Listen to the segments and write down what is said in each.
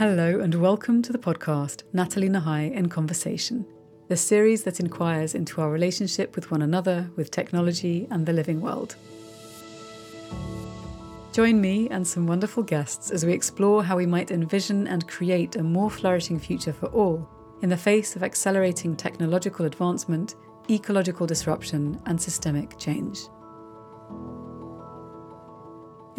Hello, and welcome to the podcast Natalie Nahai in Conversation, the series that inquires into our relationship with one another, with technology, and the living world. Join me and some wonderful guests as we explore how we might envision and create a more flourishing future for all in the face of accelerating technological advancement, ecological disruption, and systemic change.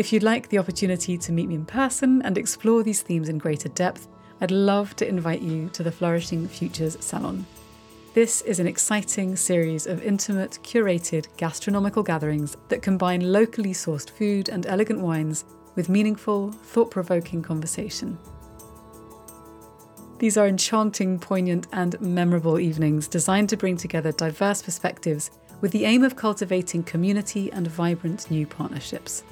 If you'd like the opportunity to meet me in person and explore these themes in greater depth, I'd love to invite you to the Flourishing Futures Salon. This is an exciting series of intimate, curated gastronomical gatherings that combine locally sourced food and elegant wines with meaningful, thought provoking conversation. These are enchanting, poignant, and memorable evenings designed to bring together diverse perspectives with the aim of cultivating community and vibrant new partnerships.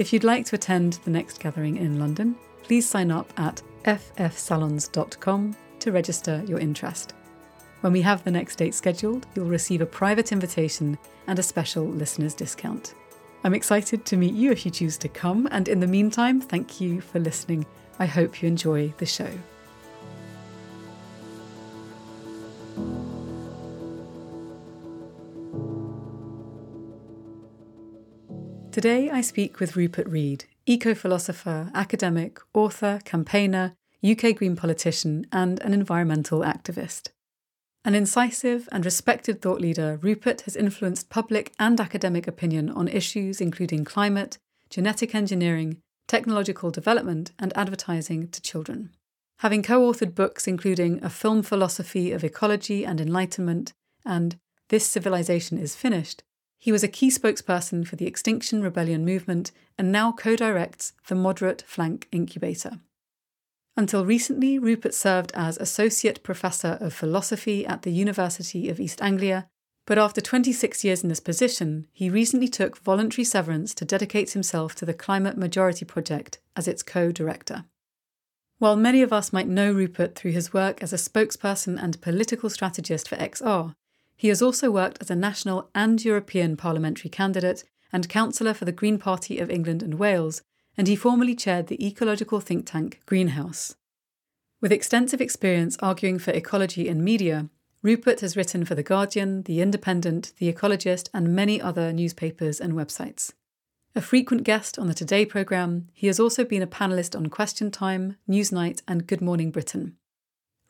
If you'd like to attend the next gathering in London, please sign up at ffsalons.com to register your interest. When we have the next date scheduled, you'll receive a private invitation and a special listener's discount. I'm excited to meet you if you choose to come, and in the meantime, thank you for listening. I hope you enjoy the show. Today I speak with Rupert Read, eco philosopher, academic, author, campaigner, UK Green politician, and an environmental activist. An incisive and respected thought leader, Rupert has influenced public and academic opinion on issues including climate, genetic engineering, technological development, and advertising to children. Having co authored books including A Film Philosophy of Ecology and Enlightenment and This Civilization is Finished, he was a key spokesperson for the Extinction Rebellion movement and now co directs the Moderate Flank Incubator. Until recently, Rupert served as Associate Professor of Philosophy at the University of East Anglia, but after 26 years in this position, he recently took voluntary severance to dedicate himself to the Climate Majority Project as its co director. While many of us might know Rupert through his work as a spokesperson and political strategist for XR, he has also worked as a national and European parliamentary candidate and councillor for the Green Party of England and Wales, and he formerly chaired the ecological think tank Green House. With extensive experience arguing for ecology in media, Rupert has written for The Guardian, The Independent, The Ecologist, and many other newspapers and websites. A frequent guest on the Today programme, he has also been a panellist on Question Time, Newsnight, and Good Morning Britain.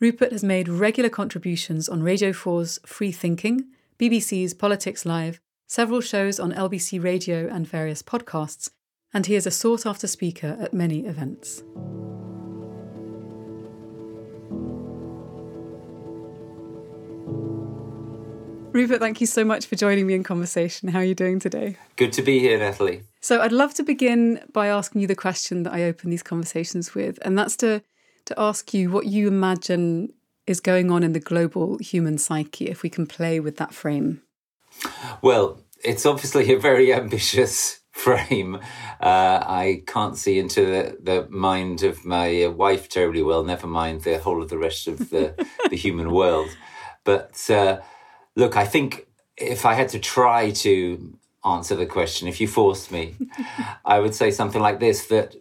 Rupert has made regular contributions on Radio 4's Free Thinking, BBC's Politics Live, several shows on LBC Radio, and various podcasts, and he is a sought after speaker at many events. Rupert, thank you so much for joining me in conversation. How are you doing today? Good to be here, Natalie. So, I'd love to begin by asking you the question that I open these conversations with, and that's to, to ask you what you imagine is going on in the global human psyche, if we can play with that frame. Well, it's obviously a very ambitious frame. Uh, I can't see into the, the mind of my wife terribly well, never mind the whole of the rest of the, the human world. But uh, look, I think if I had to try to answer the question, if you forced me, I would say something like this that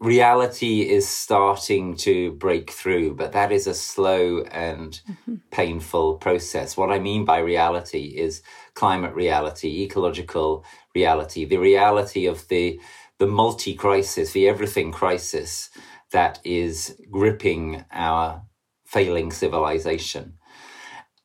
reality is starting to break through, but that is a slow and mm-hmm. painful process. What I mean by reality is climate reality, ecological reality, the reality of the the multi crisis, the everything crisis that is gripping our failing civilization.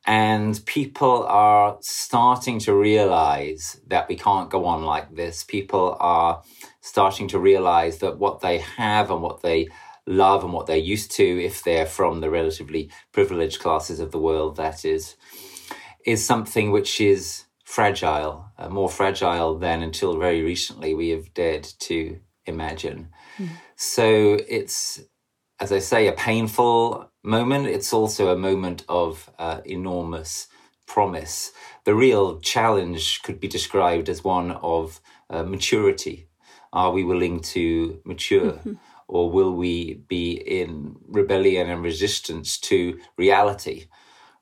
And people are starting to realize that we can't go on like this. People are starting to realize that what they have and what they love and what they're used to, if they're from the relatively privileged classes of the world, that is, is something which is fragile, uh, more fragile than until very recently we have dared to imagine. Mm. So it's, as I say, a painful moment. It's also a moment of uh, enormous promise. The real challenge could be described as one of uh, maturity. Are we willing to mature? Mm-hmm. Or will we be in rebellion and resistance to reality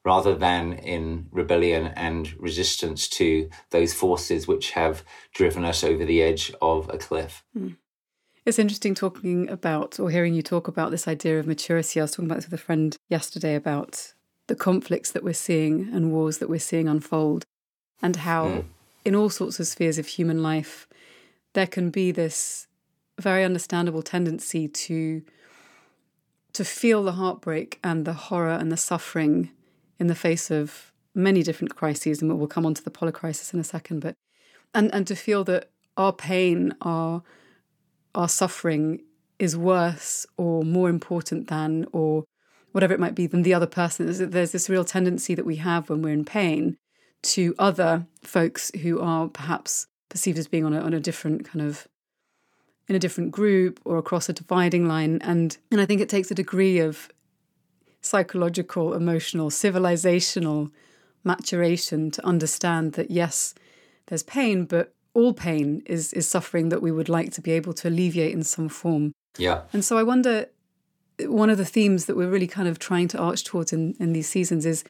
rather than in rebellion and resistance to those forces which have driven us over the edge of a cliff? Mm. It's interesting talking about or hearing you talk about this idea of maturity. I was talking about this with a friend yesterday about the conflicts that we're seeing and wars that we're seeing unfold, and how, mm. in all sorts of spheres of human life, there can be this very understandable tendency to to feel the heartbreak and the horror and the suffering in the face of many different crises, and we'll come on to the polycrisis in a second, but and and to feel that our pain, our our suffering is worse or more important than or whatever it might be than the other person. There's this real tendency that we have when we're in pain to other folks who are perhaps perceived as being on a, on a different kind of in a different group or across a dividing line. And and I think it takes a degree of psychological emotional civilizational maturation to understand that yes there's pain but all pain is is suffering that we would like to be able to alleviate in some form. Yeah. And so I wonder one of the themes that we're really kind of trying to arch towards in, in these seasons is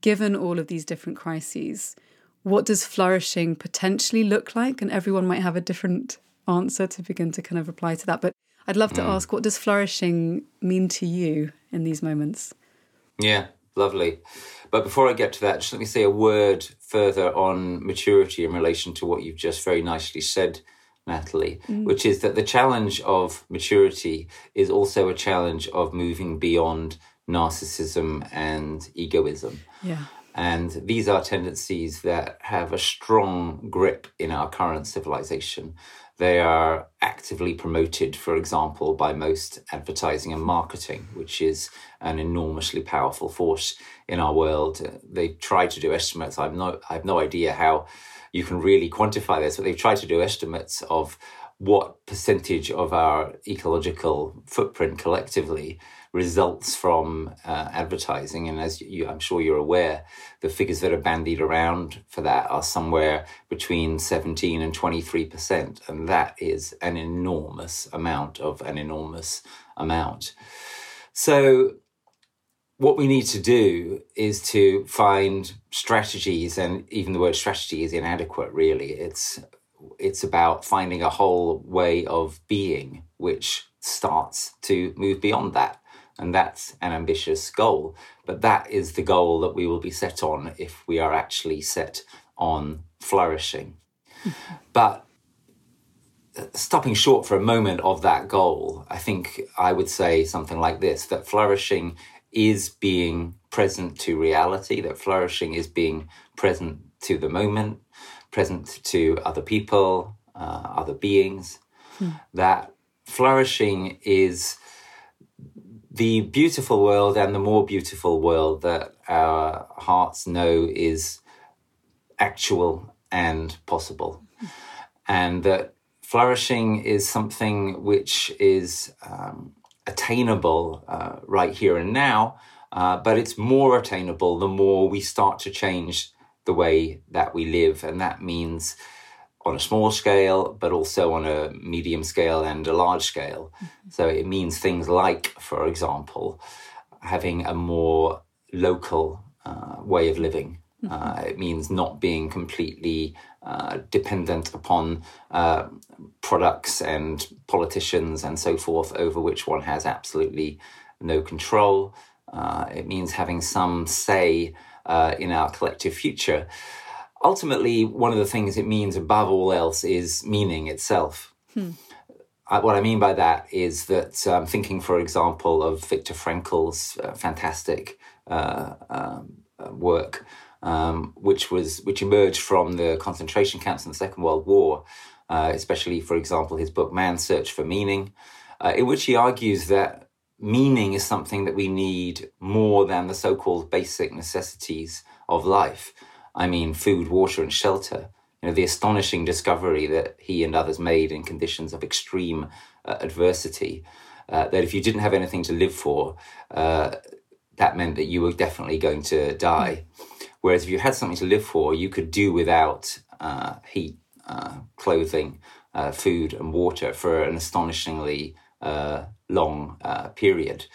given all of these different crises, what does flourishing potentially look like? And everyone might have a different answer to begin to kind of reply to that. But I'd love to mm. ask, what does flourishing mean to you in these moments? Yeah, lovely. But before I get to that, just let me say a word further on maturity in relation to what you've just very nicely said Natalie, mm. which is that the challenge of maturity is also a challenge of moving beyond narcissism and egoism. Yeah. And these are tendencies that have a strong grip in our current civilization. They are actively promoted, for example, by most advertising and marketing, which is an enormously powerful force in our world. They try to do estimates. I've no, I have no idea how you can really quantify this, but they've tried to do estimates of what percentage of our ecological footprint collectively results from uh, advertising. And as you, I'm sure you're aware, the figures that are bandied around for that are somewhere between 17 and 23%. And that is an enormous amount of an enormous amount. So what we need to do is to find strategies and even the word strategy is inadequate really it's it's about finding a whole way of being which starts to move beyond that and that's an ambitious goal. But that is the goal that we will be set on if we are actually set on flourishing. But stopping short for a moment of that goal i think i would say something like this that flourishing is being present to reality, that flourishing is being present to the moment, present to other people, uh, other beings, hmm. that flourishing is the beautiful world and the more beautiful world that our hearts know is actual and possible. And that flourishing is something which is um, attainable uh, right here and now, uh, but it's more attainable the more we start to change the way that we live. And that means on a small scale, but also on a medium scale and a large scale. Mm-hmm. So it means things like, for example, having a more local uh, way of living. Mm-hmm. Uh, it means not being completely uh, dependent upon uh, products and politicians and so forth over which one has absolutely no control. Uh, it means having some say uh, in our collective future. Ultimately, one of the things it means above all else is meaning itself. Hmm. what I mean by that is that I'm um, thinking, for example, of Viktor Frankl's uh, fantastic um, work um, which was which emerged from the concentration camps in the Second World War, uh, especially, for example, his book *Man's Search for Meaning*, uh, in which he argues that meaning is something that we need more than the so-called basic necessities of life. I mean, food, water, and shelter. You know, the astonishing discovery that he and others made in conditions of extreme uh, adversity. Uh, that if you didn't have anything to live for, uh, that meant that you were definitely going to die. Whereas if you had something to live for, you could do without uh, heat, uh, clothing, uh, food, and water for an astonishingly long period.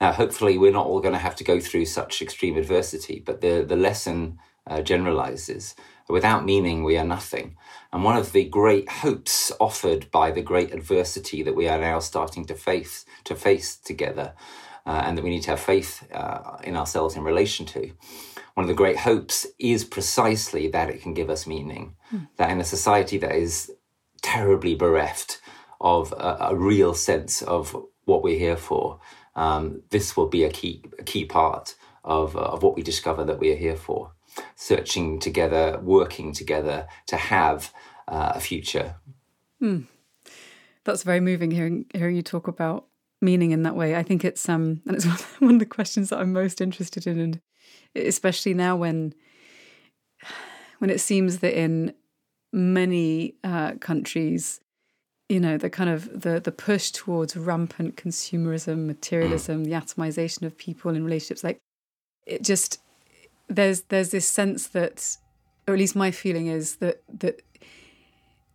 Now, hopefully, we're not all going to have to go through such extreme adversity, but the, the lesson uh, generalizes Without meaning, we are nothing. And one of the great hopes offered by the great adversity that we are now starting to face to face together, uh, and that we need to have faith uh, in ourselves in relation to. One of the great hopes is precisely that it can give us meaning. Mm. That in a society that is terribly bereft of a, a real sense of what we're here for, um, this will be a key a key part of uh, of what we discover that we are here for searching together, working together to have uh, a future. Hmm. That's very moving hearing hearing you talk about meaning in that way. I think it's um and it's one of the questions that I'm most interested in, and especially now when when it seems that in many uh, countries, you know, the kind of the the push towards rampant consumerism, materialism, mm. the atomization of people in relationships, like it just there's there's this sense that, or at least my feeling is that that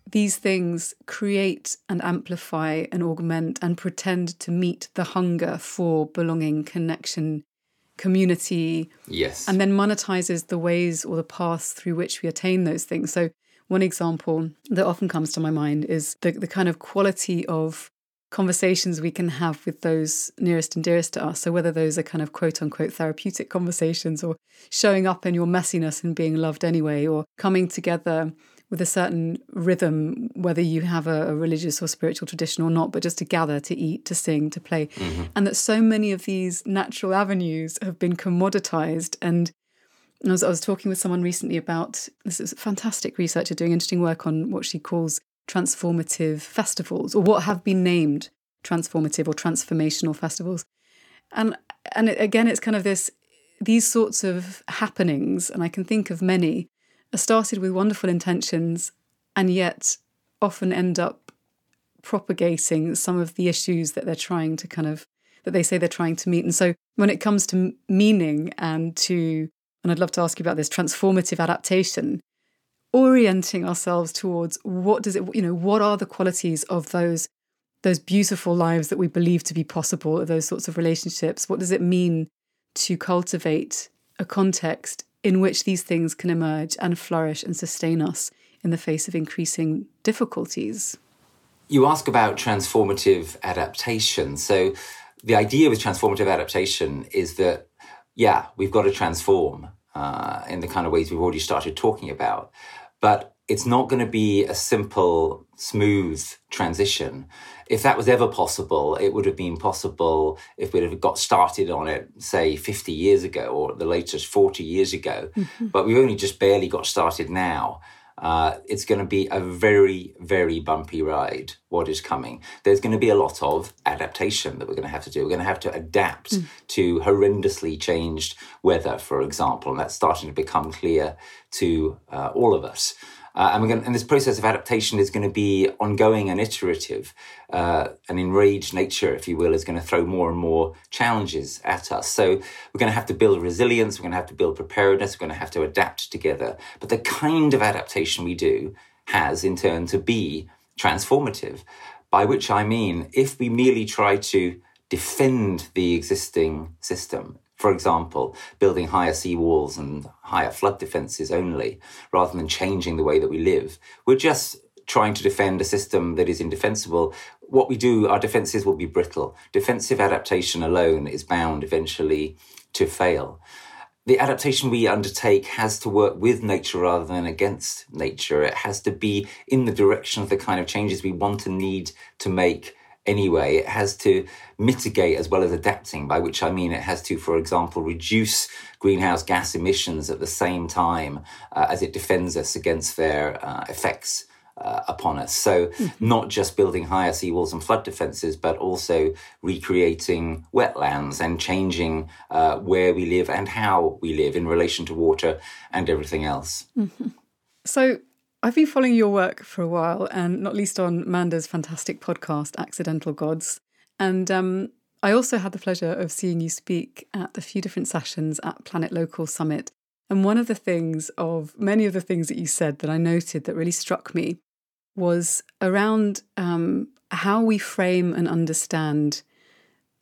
these things create and amplify and augment and pretend to meet the hunger for belonging, connection, community. Yes. And then monetizes the ways or the paths through which we attain those things. So one example that often comes to my mind is the, the kind of quality of conversations we can have with those nearest and dearest to us. So, whether those are kind of quote unquote therapeutic conversations or showing up in your messiness and being loved anyway, or coming together with a certain rhythm, whether you have a, a religious or spiritual tradition or not, but just to gather, to eat, to sing, to play. Mm-hmm. And that so many of these natural avenues have been commoditized. And I was, I was talking with someone recently about this is fantastic researcher doing interesting work on what she calls transformative festivals or what have been named transformative or transformational festivals. And and again it's kind of this these sorts of happenings and I can think of many are started with wonderful intentions and yet often end up propagating some of the issues that they're trying to kind of that they say they're trying to meet. And so when it comes to meaning and to and I'd love to ask you about this transformative adaptation, orienting ourselves towards what does it you know what are the qualities of those those beautiful lives that we believe to be possible those sorts of relationships? What does it mean to cultivate a context in which these things can emerge and flourish and sustain us in the face of increasing difficulties? You ask about transformative adaptation. So the idea with transformative adaptation is that yeah we've got to transform uh, in the kind of ways we've already started talking about but it's not going to be a simple, smooth transition. If that was ever possible, it would have been possible if we'd have got started on it, say, 50 years ago or the latest 40 years ago. Mm-hmm. But we've only just barely got started now uh, it's going to be a very, very bumpy ride. What is coming? There's going to be a lot of adaptation that we're going to have to do. We're going to have to adapt mm. to horrendously changed weather, for example, and that's starting to become clear to uh, all of us. Uh, and, going and, this process of adaptation is going to be ongoing and iterative. Uh, an enraged nature, if you will, is going to throw more and more challenges at us. So we're going to have to build resilience, we're going to have to build preparedness, we're going to have to adapt together. But the kind of adaptation we do has, in turn, to be transformative. By which I mean, if we merely try to defend the existing system for example, building higher seawalls and higher flood defenses only, rather than changing the way that we live. We're just trying to defend a system that is indefensible. What we do, our defenses will be brittle. Defensive adaptation alone is bound eventually to fail. The adaptation we undertake has to work with nature rather than against nature. It has to be in the direction of the kind of changes we want and need to make anyway. It has to mitigate as well as adapting, by which I mean it has to, for example, reduce greenhouse gas emissions at the same time uh, as it defends us against their uh, effects. Uh, upon us. So, mm-hmm. not just building higher seawalls and flood defenses, but also recreating wetlands and changing uh, where we live and how we live in relation to water and everything else. Mm-hmm. So, I've been following your work for a while, and not least on Manda's fantastic podcast, Accidental Gods. And um, I also had the pleasure of seeing you speak at a few different sessions at Planet Local Summit. And one of the things of many of the things that you said that I noted that really struck me was around um, how we frame and understand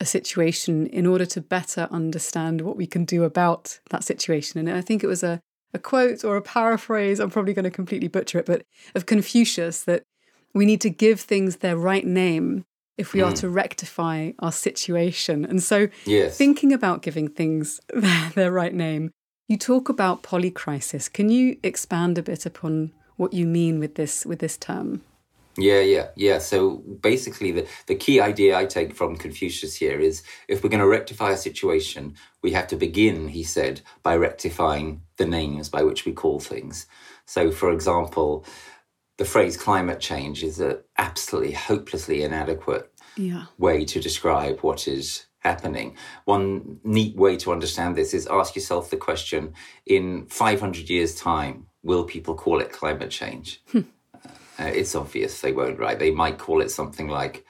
a situation in order to better understand what we can do about that situation. And I think it was a a quote or a paraphrase. I'm probably going to completely butcher it, but of Confucius that we need to give things their right name if we mm. are to rectify our situation. And so, yes. thinking about giving things their, their right name, you talk about polycrisis. Can you expand a bit upon what you mean with this with this term? Yeah, yeah, yeah. So basically, the, the key idea I take from Confucius here is if we're going to rectify a situation, we have to begin, he said, by rectifying the names by which we call things. So, for example, the phrase climate change is an absolutely hopelessly inadequate yeah. way to describe what is happening. One neat way to understand this is ask yourself the question in 500 years' time, will people call it climate change? Hmm. Uh, it's obvious they won't, right? They might call it something like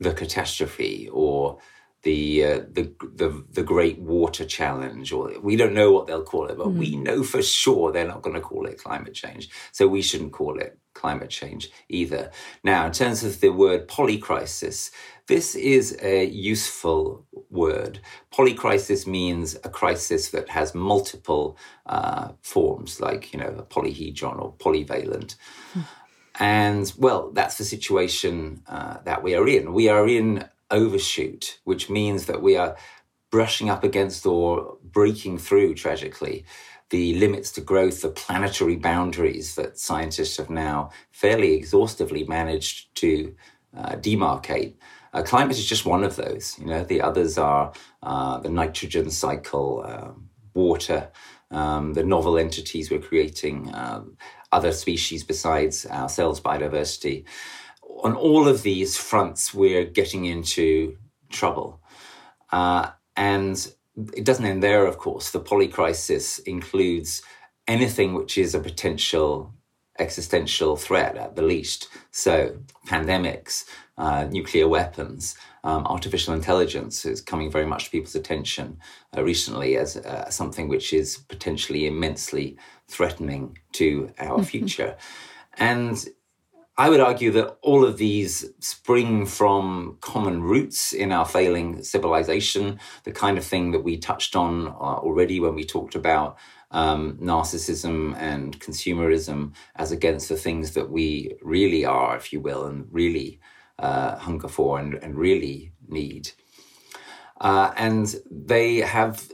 the catastrophe or the uh, the the the Great Water Challenge, or we don't know what they'll call it, but mm. we hmm. know for sure they're not going to call it climate change. So we shouldn't call it climate change either. Now, in terms of the word polycrisis, this is a useful word. Polycrisis means a crisis that has multiple uh, forms, like you know a polyhedron or polyvalent. Mm. And well, that's the situation uh, that we are in. We are in overshoot, which means that we are brushing up against or breaking through, tragically, the limits to growth, the planetary boundaries that scientists have now fairly exhaustively managed to uh, demarcate. Uh, climate is just one of those. You know, the others are uh, the nitrogen cycle, um, water, um, the novel entities we're creating, um, other species besides ourselves, biodiversity. On all of these fronts, we're getting into trouble. Uh, and it doesn't end there, of course. The polycrisis includes anything which is a potential existential threat at the least. So, pandemics, uh, nuclear weapons, um, artificial intelligence is coming very much to people's attention uh, recently as uh, something which is potentially immensely threatening to our mm-hmm. future. And I would argue that all of these spring from common roots in our failing civilization, the kind of thing that we touched on uh, already when we talked about um, narcissism and consumerism as against the things that we really are, if you will, and really uh, hunger for and, and really need. Uh, and they have,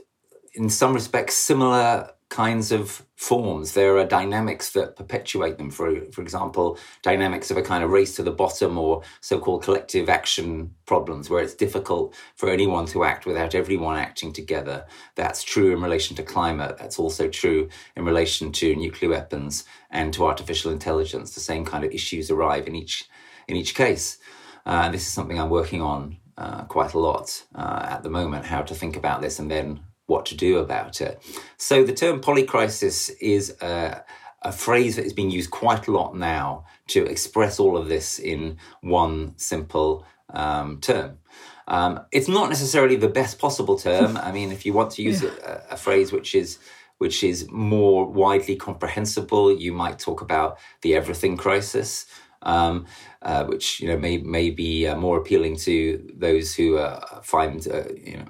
in some respects, similar kinds of forms. There are dynamics that perpetuate them. For, for example, dynamics of a kind of race to the bottom or so called collective action problems, where it's difficult for anyone to act without everyone acting together. That's true in relation to climate. That's also true in relation to nuclear weapons and to artificial intelligence. The same kind of issues arrive in each, in each case. Uh, this is something I'm working on uh, quite a lot uh, at the moment, how to think about this and then what to do about it. So the term polycrisis is a, a phrase that is being used quite a lot now to express all of this in one simple um, term. Um, it's not necessarily the best possible term. I mean, if you want to use yeah. a, a, phrase which is which is more widely comprehensible, you might talk about the everything crisis, um, uh, which you know may may be uh, more appealing to those who uh, find uh, you know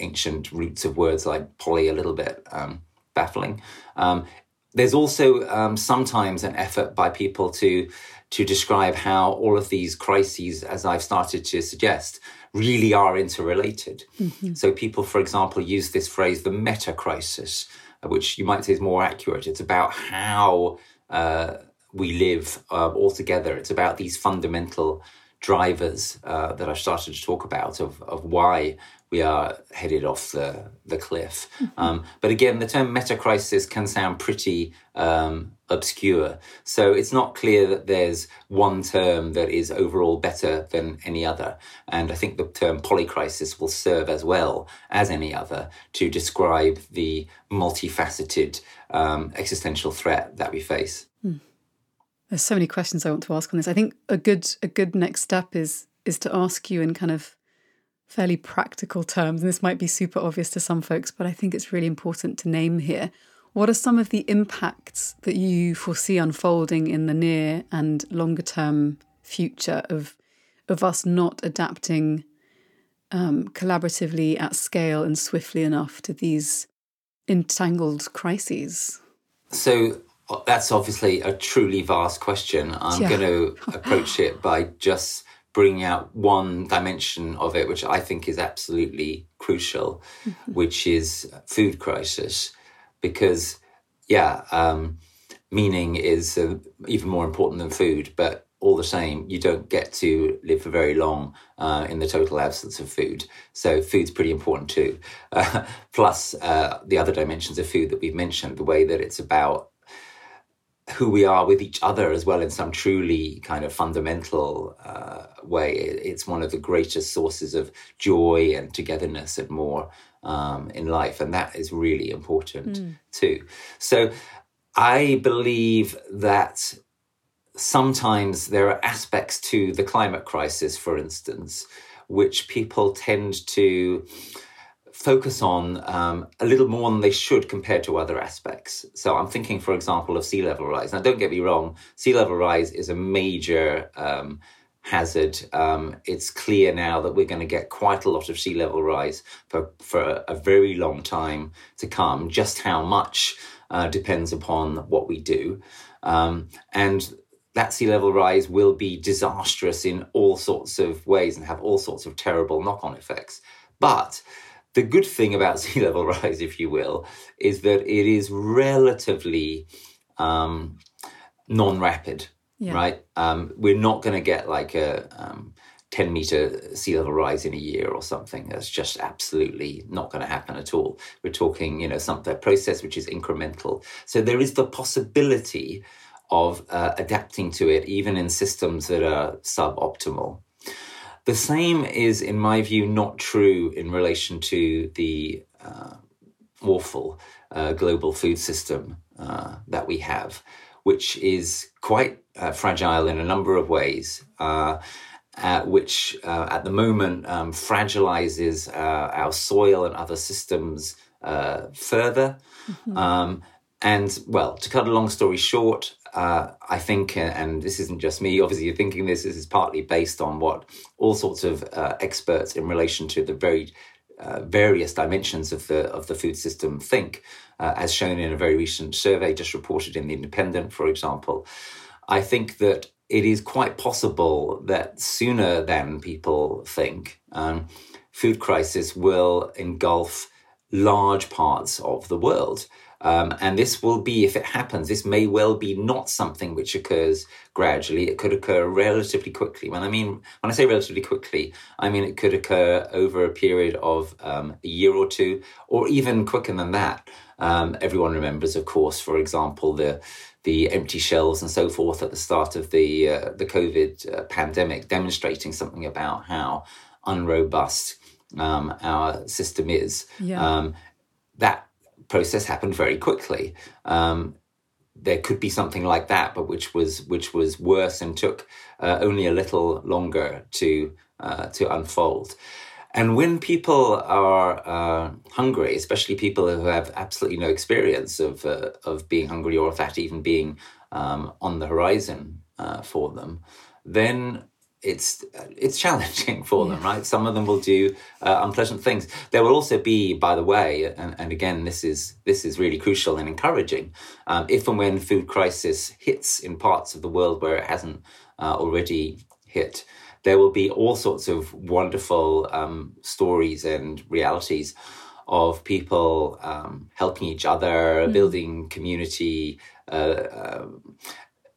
ancient roots of words like poly a little bit um, baffling. Um, there's also um, sometimes an effort by people to to describe how all of these crises, as I've started to suggest, really are interrelated. Mm-hmm. So people, for example, use this phrase, the meta crisis, which you might say is more accurate. It's about how uh, we live uh, all together. It's about these fundamental drivers uh, that I've started to talk about of, of why we are headed off the, the cliff. Mm-hmm. Um, but again, the term meta crisis can sound pretty um, obscure. So it's not clear that there's one term that is overall better than any other. And I think the term polycrisis will serve as well as any other to describe the multifaceted um, existential threat that we face. Mm. There's so many questions I want to ask on this. I think a good a good next step is is to ask you in kind of fairly practical terms, and this might be super obvious to some folks, but I think it's really important to name here. What are some of the impacts that you foresee unfolding in the near and longer term future of of us not adapting um, collaboratively at scale and swiftly enough to these entangled crises? so uh, that's obviously a truly vast question. I'm Yeah. going to approach it by just bringing out one dimension of it, which I think is absolutely crucial, which is food crisis. Because, yeah, um, meaning is uh, even more important than food, but all the same, you don't get to live for very long uh, in the total absence of food. So food's pretty important too. Uh, plus uh, the other dimensions of food that we've mentioned, the way that it's about who we are with each other as well in some truly kind of fundamental uh, way. It's one of the greatest sources of joy and togetherness and more um, in life, and that is really important too. So I believe that sometimes there are aspects to the climate crisis, for instance, which people tend to focus on um, a little more than they should compared to other aspects. So I'm thinking, for example, of sea level rise. Now, don't get me wrong, sea level rise is a major um, hazard. Um, it's clear now that we're going to get quite a lot of sea level rise for, for a very long time to come. Just how much uh, depends upon what we do. Um, and that sea level rise will be disastrous in all sorts of ways and have all sorts of terrible knock on effects. But the good thing about sea level rise, if you will, is that it is relatively um, non rapid, Yeah. right? Um, we're not going to get like a um, 10 meter sea level rise in a year or something. That's just absolutely not going to happen at all. We're talking, you know, something, a process which is incremental. So there is the possibility of uh, adapting to it, even in systems that are suboptimal. The same is, in my view, not true in relation to the uh, awful uh, global food system uh, that we have, which is quite uh, fragile in a number of ways. Uh, uh, which uh, at the moment um, fragilizes uh, our soil and other systems uh, further. Um, and well, to cut a long story short, uh, I think, uh, and this isn't just me, obviously, you're thinking this, this is partly based on what all sorts of uh, experts in relation to the very uh, various dimensions of the of the food system think, uh, as shown in a very recent survey just reported in the Independent, for example. I think that it is quite possible that sooner than people think, um, food crisis will engulf large parts of the world. Um, and this will be, if it happens, this may well be not something which occurs gradually. It could occur relatively quickly. When I mean, when I say relatively quickly, I mean it could occur over a period of um, a year or two, or even quicker than that. Um, everyone remembers, of course, for example, the the empty shelves and so forth at the start of the uh, the COVID uh, pandemic, demonstrating something about how unrobust um, our system is. Yeah. Um, that process happened very quickly. Um, there could be something like that, but which was which was worse and took uh, only a little longer to uh, to unfold. And when people are uh, hungry, especially people who have absolutely no experience of uh, of being hungry or of that even being um, on the horizon uh, for them, then it's it's challenging for them, right? Some of them will do uh, unpleasant things. There will also be, by the way, and, and again, this is this is really crucial and encouraging. Um, if and when food crisis hits in parts of the world where it hasn't uh, already hit, there will be all sorts of wonderful um, stories and realities of people um, helping each other, building community. Uh, um,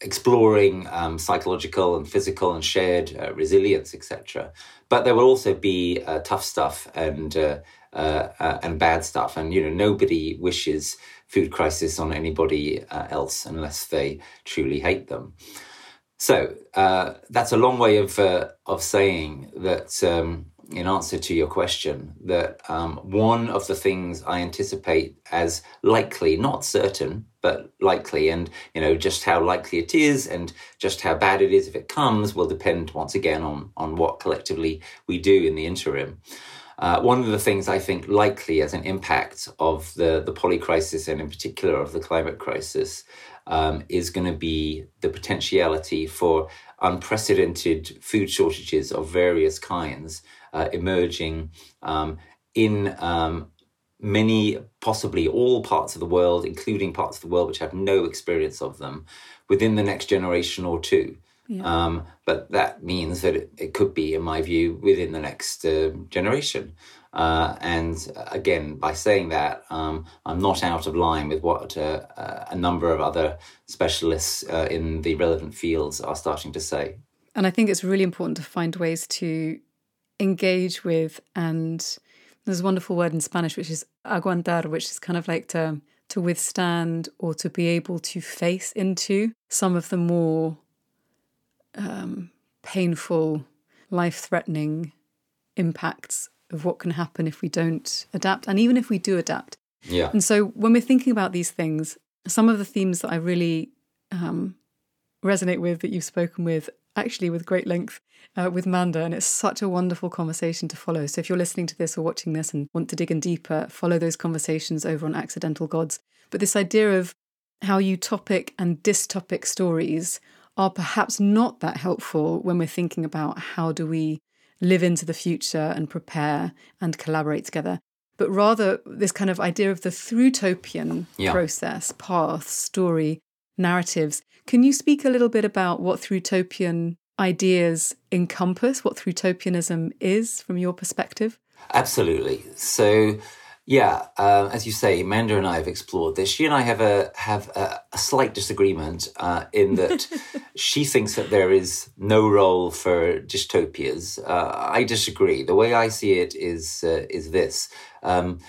exploring um, psychological and physical and shared uh, resilience, etc. But there will also be uh, tough stuff and uh, uh, uh, and bad stuff, and you know nobody wishes food crisis on anybody uh, else unless they truly hate them. So that's a long way of of saying that. Um, in answer to your question, that um, one of the things I anticipate as likely, not certain, but likely, and you know just how likely it is, and just how bad it is if it comes, will depend once again on on what collectively we do in the interim. Uh, one of the things I think likely as an impact of the the poly crisis and in particular of the climate crisis um, is going to be the potentiality for unprecedented food shortages of various kinds uh, emerging um, in um, many, possibly all parts of the world, including parts of the world which have no experience of them, within the next generation or two. Yeah. Um, but that means that it, it, could be, in my view, within the next uh, generation. Uh, and again, by saying that, um, I'm not out of line with what uh, uh a number of other specialists uh, in the relevant fields are starting to say. And I think it's really important to find ways to engage with and there's a wonderful word in Spanish which is aguantar, which is kind of like to to withstand or to be able to face into some of the more um, painful, life threatening impacts of what can happen if we don't adapt and even if we do adapt. Yeah. And so when we're thinking about these things, some of the themes that I really um, resonate with that you've spoken with actually with great length uh, with Manda, and it's such a wonderful conversation to follow. So if you're listening to this or watching this and want to dig in deeper, follow those conversations over on Accidental Gods. But this idea of how utopic and dystopic stories are perhaps not that helpful when we're thinking about how do we live into the future and prepare and collaborate together but rather this kind of idea of the thrutopian yeah. process, path, story, narratives. Can you speak a little bit about what thrutopian ideas encompass, what thrutopianism is from your perspective? Absolutely. So, yeah, uh, as you say, Manda and I have explored this. She and I have a have a, a slight disagreement uh, in that she thinks that there is no role for dystopias. Uh, I disagree. The way I see it is uh, is this: um,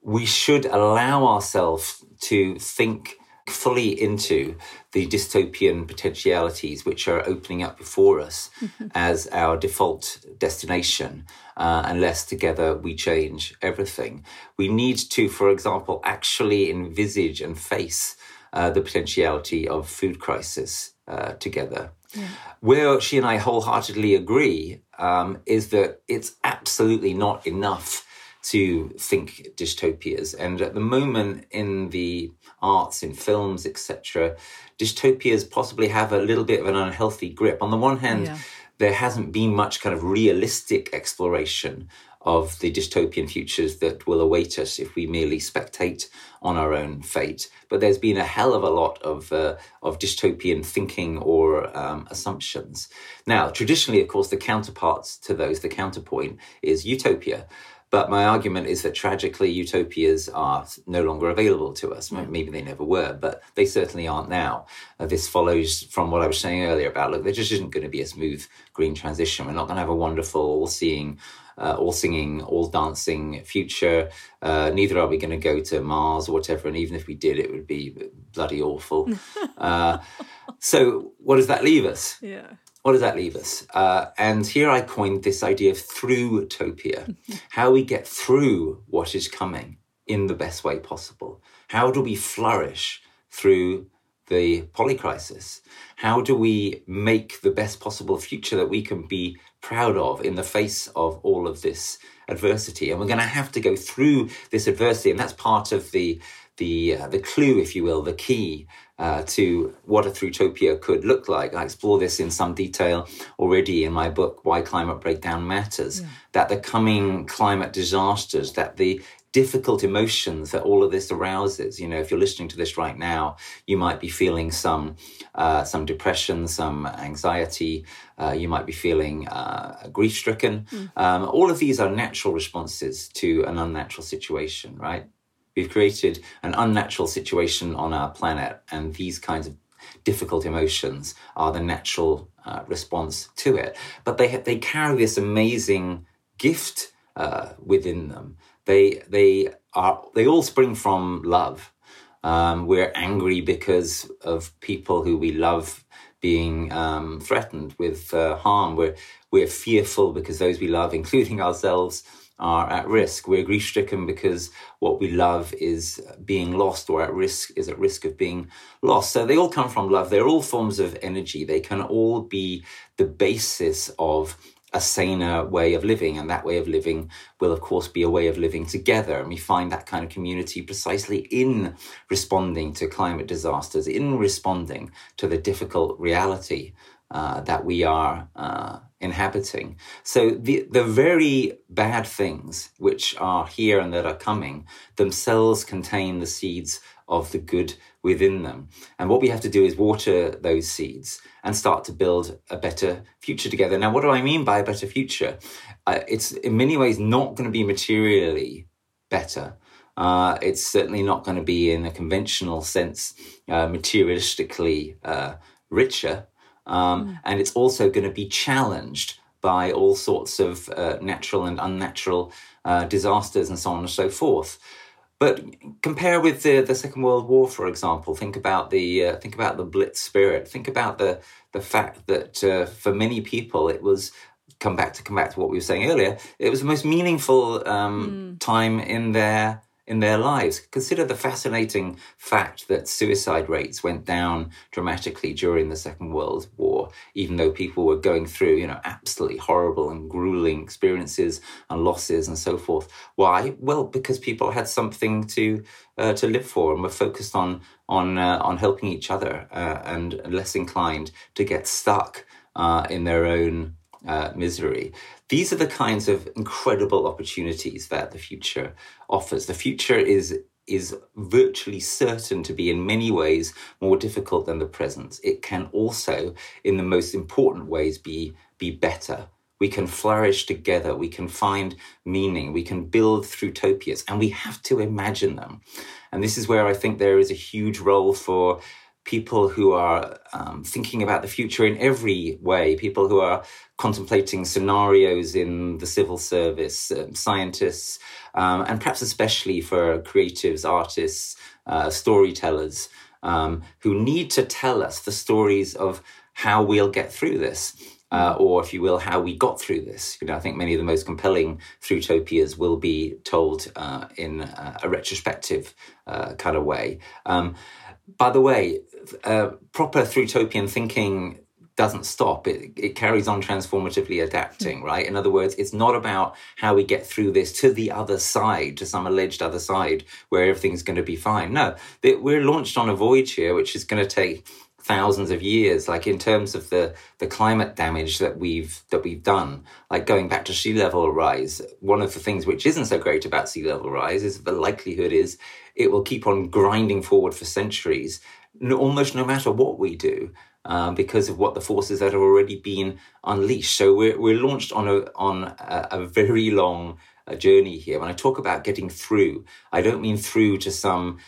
we should allow ourselves to think fully into the dystopian potentialities which are opening up before us mm-hmm. as our default destination, uh, unless together we change everything. We need to, for example, actually envisage and face uh, the potentiality of food crisis uh, together. Yeah. Where she and I wholeheartedly agree um, is that it's absolutely not enough to think dystopias. And at the moment in the arts, in films, etc., dystopias possibly have a little bit of an unhealthy grip. On the one hand, yeah. there hasn't been much kind of realistic exploration of the dystopian futures that will await us if we merely spectate on our own fate. But there's been a hell of a lot of uh, of dystopian thinking or um, assumptions. Now, traditionally, of course, the counterparts to those, the counterpoint is utopia. But my argument is that tragically, utopias are no longer available to us. Maybe they never were, but they certainly aren't now. Uh, this follows from what I was saying earlier about look, there just isn't going to be a smooth green transition. We're not going to have a wonderful, all seeing, uh, all singing, all dancing future. Uh, neither are we going to go to Mars or whatever. And even if we did, it would be bloody awful. Uh, so, what does that leave us? Yeah what does that leave us? Uh, and here I coined this idea of Thrutopia, how we get through what is coming in the best way possible. How do we flourish through the polycrisis? How do we make the best possible future that we can be proud of in the face of all of this adversity? And we're going to have to go through this adversity, and that's part of the the uh, the clue, if you will, the key uh, to what a Thrutopia could look like. I explore this in some detail already in my book, Why Climate Breakdown Matters, yeah. that the coming climate disasters, that the difficult emotions that all of this arouses. You know, if you're listening to this right now, you might be feeling some uh, some depression, some anxiety. Uh, you might be feeling uh, grief stricken. Mm. Um, all of these are natural responses to an unnatural situation, right? We've created an unnatural situation on our planet, and these kinds of difficult emotions are the natural uh, response to it. But they they carry this amazing gift uh, within them. They they are they all spring from love. Um, we're angry because of people who we love being um, threatened with uh, harm. We're we're fearful because those we love, including ourselves, are at risk. We're grief stricken because what we love is being lost or at risk is at risk of being lost. So they all come from love. They're all forms of energy. They can all be the basis of a saner way of living. And that way of living will, of course, be a way of living together. And we find that kind of community precisely in responding to climate disasters, in responding to the difficult reality uh, that we are uh, inhabiting. So the the very bad things which are here and that are coming themselves contain the seeds of the good within them. And what we have to do is water those seeds and start to build a better future together. Now, what do I mean by a better future? Uh, it's in many ways not going to be materially better. Uh, it's certainly not going to be, in a conventional sense, uh, materialistically uh, richer. Um, mm. And it's also going to be challenged by all sorts of uh, natural and unnatural uh, disasters and so on and so forth. But compare with the, the Second World War, for example. Think about the uh, think about the Blitz spirit. Think about the the fact that uh, for many people it was come back to come back to what we were saying earlier. It was the most meaningful um, mm. time in their in their lives. Consider the fascinating fact that suicide rates went down dramatically during the Second World War, even though people were going through, you know, absolutely horrible and grueling experiences and losses and so forth. Why? Well, because people had something to uh, to live for and were focused on on uh, on helping each other uh, and less inclined to get stuck uh, in their own uh, misery. These are the kinds of incredible opportunities that the future offers. The future is is virtually certain to be in many ways more difficult than the present. It can also, in the most important ways, be be better. We can flourish together. We can find meaning. We can build thrutopias, and we have to imagine them. And this is where I think there is a huge role for people who are um, thinking about the future in every way, people who are contemplating scenarios in the civil service, um, scientists, um, and perhaps especially for creatives, artists, uh, storytellers um, who need to tell us the stories of how we'll get through this. Uh, or, if you will, how we got through this. You know, I think many of the most compelling utopias will be told uh, in a retrospective uh, kind of way. Um, by the way, uh, proper utopian thinking doesn't stop. It, it carries on transformatively adapting, mm. right? In other words, it's not about how we get through this to the other side, to some alleged other side where everything's going to be fine. No, we're launched on a voyage here, which is going to take thousands of years like in terms of the the climate damage that we've that we've done like going back to sea level rise one of the things which isn't so great about sea level rise is the likelihood is it will keep on grinding forward for centuries almost no matter what we do um, because of what the forces that have already been unleashed. So we're, we're launched on a on a, a very long uh, journey here. When I talk about getting through, I don't mean through to some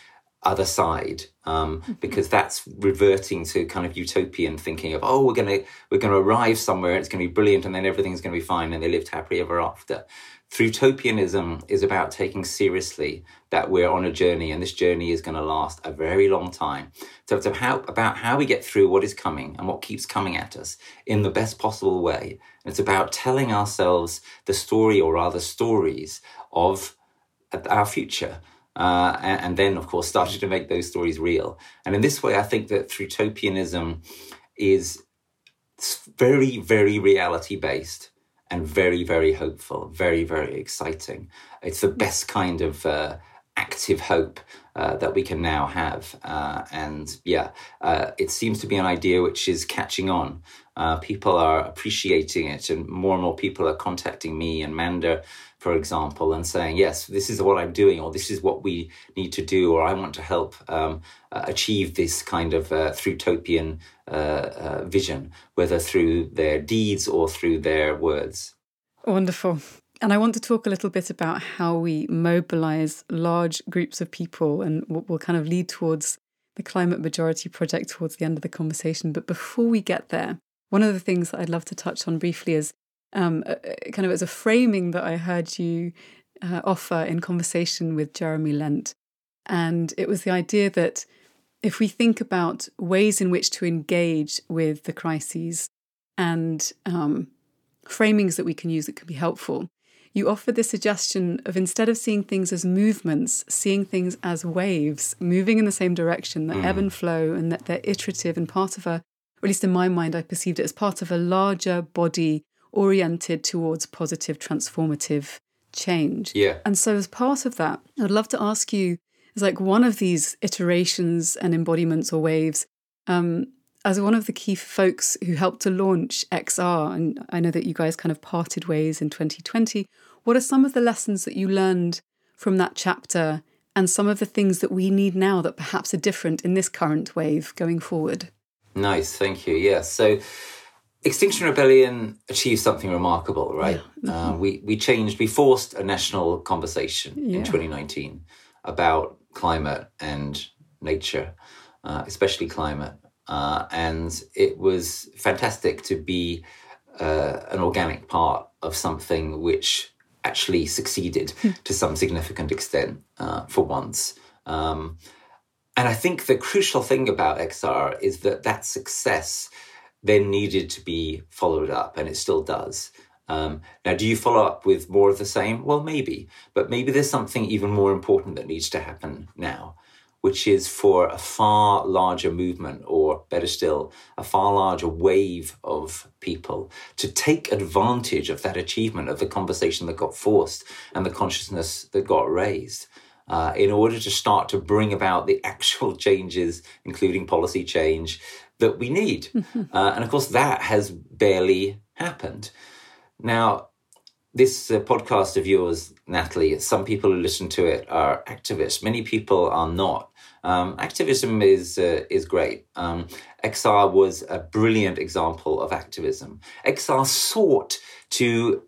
other side um, mm-hmm. because that's reverting to kind of utopian thinking of oh we're gonna we're gonna arrive somewhere and it's gonna be brilliant and then everything's gonna be fine and they lived happily ever after Thrutopianism is about taking seriously that we're on a journey and this journey is going to last a very long time. So it's about, about how we get through what is coming and what keeps coming at us in the best possible way. And it's about telling ourselves the story or rather stories of our future. Uh, and, and, then, of course, starting to make those stories real. And in this way, I think that Thrutopianism is very, very reality based and very, very hopeful, very, very exciting. It's the best kind of uh, active hope uh, that we can now have. Uh, and yeah, uh, it seems to be an idea which is catching on. Uh, people are appreciating it, and more and more people are contacting me and Manda, for example, and saying, Yes, this is what I'm doing, or this is what we need to do, or I want to help um, uh, achieve this kind of uh, utopian vision, whether through their deeds or through their words. Wonderful. And I want to talk a little bit about how we mobilize large groups of people and what will kind of lead towards the Climate Majority Project towards the end of the conversation. But before we get there, one of the things that I'd love to touch on briefly is um, kind of as a framing that I heard you uh, offer in conversation with Jeremy Lent. And it was the idea that if we think about ways in which to engage with the crises and um, framings that we can use that can be helpful, you offer the suggestion of instead of seeing things as movements, seeing things as waves moving in the same direction that mm. ebb and flow and that they're iterative and part of a, or at least in my mind, I perceived it as part of a larger body oriented towards positive, transformative change. Yeah. And so, as part of that, I'd love to ask you, as like one of these iterations and embodiments or waves, um, as one of the key folks who helped to launch XR, and I know that you guys kind of parted ways in 2020, what are some of the lessons that you learned from that chapter and some of the things that we need now that perhaps are different in this current wave going forward? Nice, thank you. Yes. So Extinction Rebellion achieved something remarkable, right? Yeah. Uh, we, we changed, we forced a national conversation yeah. in 2019 about climate and nature, uh, especially climate. Uh, and it was fantastic to be uh, an organic part of something which actually succeeded hmm. to some significant extent uh, for once. Um, and I think the crucial thing about XR is that that success then needed to be followed up, and it still does. Um, now, do you follow up with more of the same? Well, maybe, but maybe there's something even more important that needs to happen now, which is for a far larger movement, or better still, a far larger wave of people to take advantage of that achievement of the conversation that got forced and the consciousness that got raised. Uh, in order to start to bring about the actual changes, including policy change, that we need. Uh, and of course, that has barely happened. Now, this uh, podcast of yours, Natalie, some people who listen to it are activists. Many people are not. Um, activism is uh, is great. Um, XR was a brilliant example of activism. XR sought to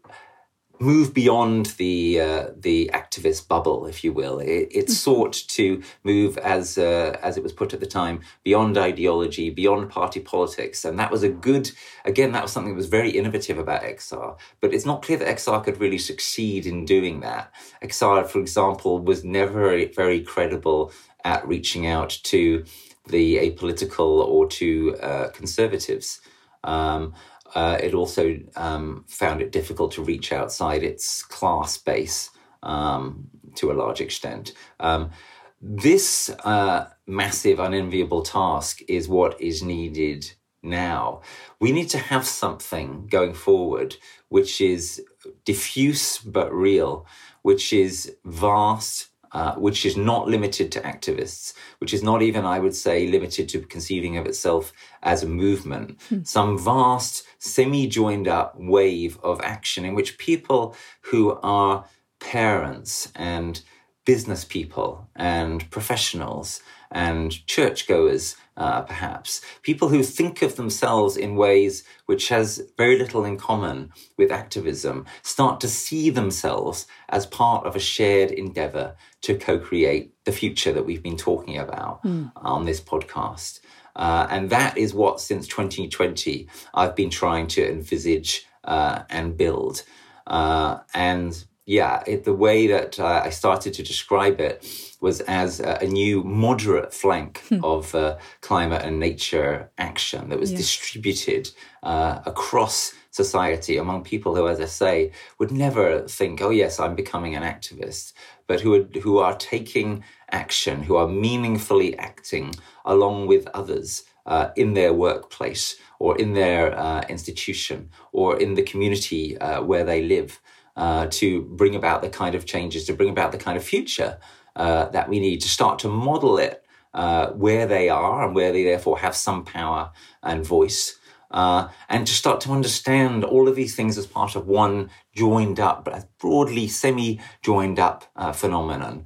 move beyond the uh, the activist bubble, if you will. It, it mm-hmm. sought to move, as uh, as it was put at the time, beyond ideology, beyond party politics, and that was a good. Again, that was something that was very innovative about XR. But it's not clear that XR could really succeed in doing that. XR, for example, was never very credible at reaching out to the apolitical or to uh, conservatives. Um, uh, it also um, found it difficult to reach outside its class base um, to a large extent. Um, this uh, massive, unenviable task is what is needed now. We need to have something going forward which is diffuse but real, which is vast uh, which is not limited to activists, which is not even, I would say, limited to conceiving of itself as a movement. Hmm. Some vast, semi joined up wave of action in which people who are parents and business people and professionals and churchgoers uh, perhaps. People who think of themselves in ways which has very little in common with activism start to see themselves as part of a shared endeavor to co-create the future that we've been talking about mm. on this podcast. Uh, and that is what, since 2020, I've been trying to envisage uh, and build. Uh, and yeah, it, the way that uh, I started to describe it was as a, a new moderate flank hmm. of uh, climate and nature action that was yeah. distributed uh, across society among people who, as I say, would never think, oh, yes, I'm becoming an activist, but who are, who are taking action, who are meaningfully acting along with others. Uh, in their workplace or in their uh, institution or in the community uh, where they live uh, to bring about the kind of changes, to bring about the kind of future uh, that we need to start to model it uh, where they are and where they therefore have some power and voice. Uh, and to start to understand all of these things as part of one joined up, broadly semi joined up uh, phenomenon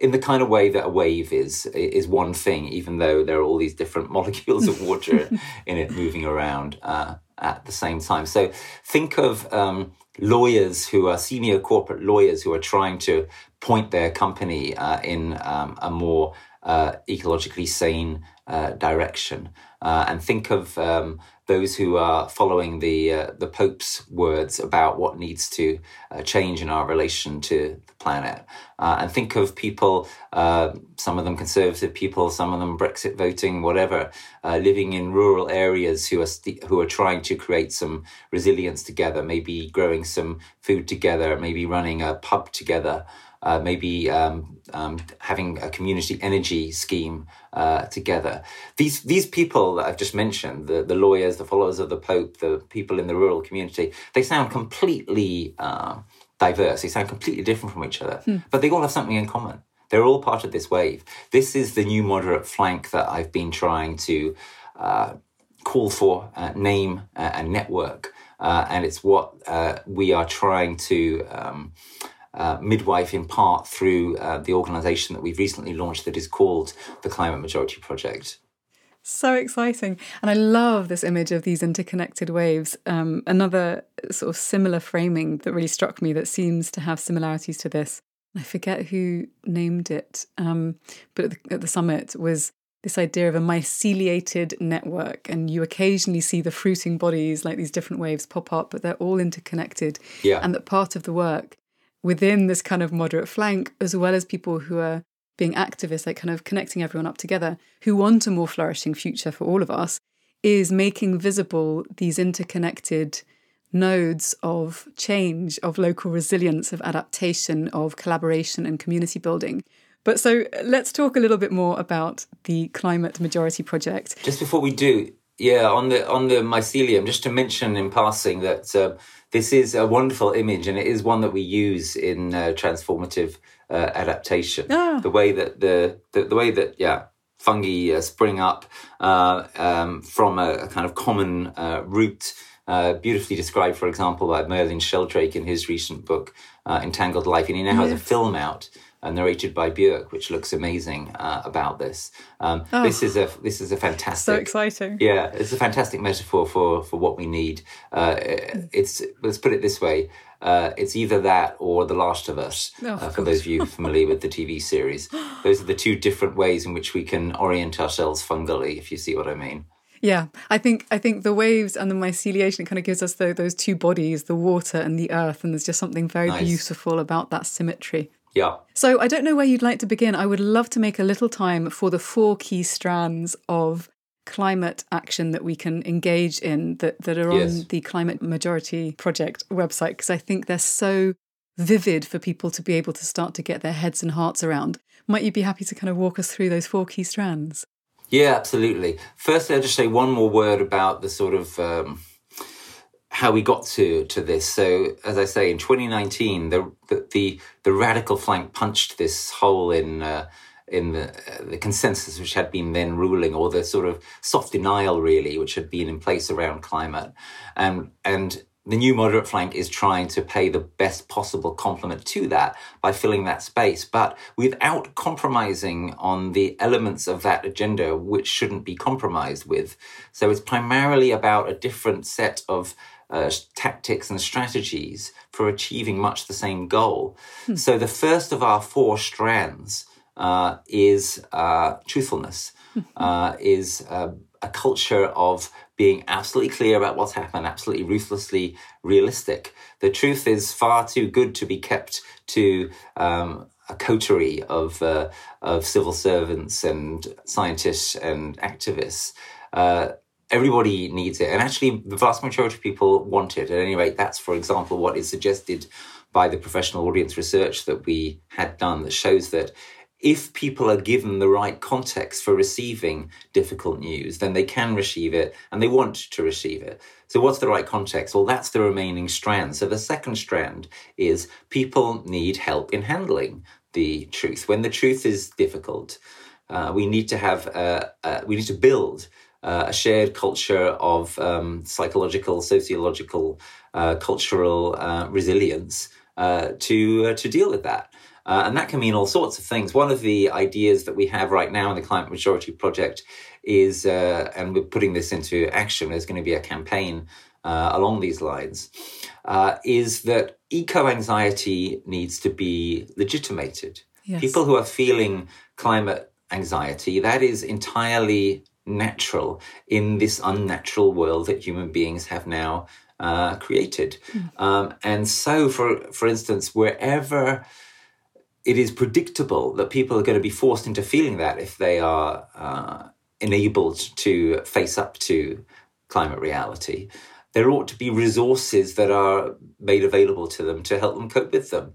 in the kind of way that a wave is is one thing, even though there are all these different molecules of water in it moving around uh, at the same time. So think of um, lawyers who are senior corporate lawyers who are trying to point their company uh, in um, a more uh, ecologically sane uh, direction. Uh, and think of um, those who are following the uh, the Pope's words about what needs to uh, change in our relation to the planet. and think of people, some of them conservative people, some of them Brexit voting, whatever, living in rural areas who are st- who are trying to create some resilience together, maybe growing some food together, maybe running a pub together uh, maybe um, um, having a community energy scheme uh, together. These these people that I've just mentioned, the, the lawyers, the followers of the Pope, the people in the rural community, they sound completely uh, diverse. They sound completely different from each other, hmm. but they all have something in common. They're all part of this wave. This is the new moderate flank that I've been trying to uh, call for, uh, name, uh, and network. Uh, and it's what uh, we are trying to um, uh, midwife in part through the organization that we've recently launched that is called the Climate Majority Project. So exciting. And I love this image of these interconnected waves. Um, another sort of similar framing that really struck me that seems to have similarities to this. I forget who named it, um, but at the, at the summit was this idea of a myceliated network. And you occasionally see the fruiting bodies, like these different waves, pop up, but they're all interconnected. Yeah. And that part of the work within this kind of moderate flank, as well as people who are being activists, like kind of connecting everyone up together, who want a more flourishing future for all of us, is making visible these interconnected nodes of change, of local resilience, of adaptation, of collaboration and community building, but so let's talk a little bit more about the Climate Majority Project. Just before we do, yeah, on the on the mycelium, just to mention in passing that uh, this is a wonderful image, and it is one that we use in uh, transformative uh, adaptation. Ah. The way that the, the, the way that yeah fungi uh, spring up uh, um, from a, a, kind of common uh, root. beautifully described, for example, by Merlin Sheldrake in his recent book, Entangled Life. And he now yes. has a film out uh, narrated by Björk, which looks amazing uh, about this. Um, oh, this is a this is a fantastic, so exciting. Yeah, it's a fantastic metaphor for for what we need. Uh, it's let's put it this way: uh, it's either that or The Last of Us. Oh, uh, for those of you familiar with the TV series, those are the two different ways in which we can orient ourselves fungally. If you see what I mean. Yeah, I think I think the waves and the myceliation kind of gives us the, those two bodies, the water and the earth, and there's just something very nice. beautiful about that symmetry. Yeah. So I don't know where you'd like to begin. I would love to make a little time for the four key strands of climate action that we can engage in that, that are yes. on the Climate Majority Project website, because I think they're so vivid for people to be able to start to get their heads and hearts around. Might you be happy to kind of walk us through those four key strands? Yeah, absolutely. Firstly, I'll just say one more word about the sort of um, how we got to to this. So, as I say, in 2019, the the the, radical flank punched this hole in. Uh, in the, uh, the consensus which had been then ruling, or the sort of soft denial, really, which had been in place around climate, and and the new moderate flank is trying to pay the best possible complement to that by filling that space, but without compromising on the elements of that agenda which shouldn't be compromised with. So it's primarily about a different set of uh, tactics and strategies for achieving much the same goal. Hmm. So the first of our four strands uh, is uh, truthfulness, uh, is uh, a culture of being absolutely clear about what's happened, absolutely ruthlessly realistic. The truth is far too good to be kept to um, a coterie of uh, of civil servants and scientists and activists. Uh, everybody needs it. And actually, the vast majority of people want it. At any rate, that's, for example, what is suggested by the professional audience research that we had done that shows that if people are given the right context for receiving difficult news, then they can receive it and they want to receive it. So, what's the right context? Well, that's the remaining strand. So, the second strand is people need help in handling the truth. When the truth is difficult, uh, we need to have, uh, uh, we need to build uh, a shared culture of um, psychological, sociological, uh, cultural uh, resilience uh, to uh, to deal with that. Uh, and that can mean all sorts of things. One of the ideas that we have right now in the Climate Majority Project is, and we're putting this into action. There's going to be a campaign along these lines. is that eco anxiety needs to be legitimated? Yes. People who are feeling climate anxiety, that is entirely natural in this unnatural world that human beings have now uh, created. Mm. Um, and so, for for instance, wherever it is predictable that people are going to be forced into feeling that if they are uh, enabled to face up to climate reality, there ought to be resources that are made available to them to help them cope with them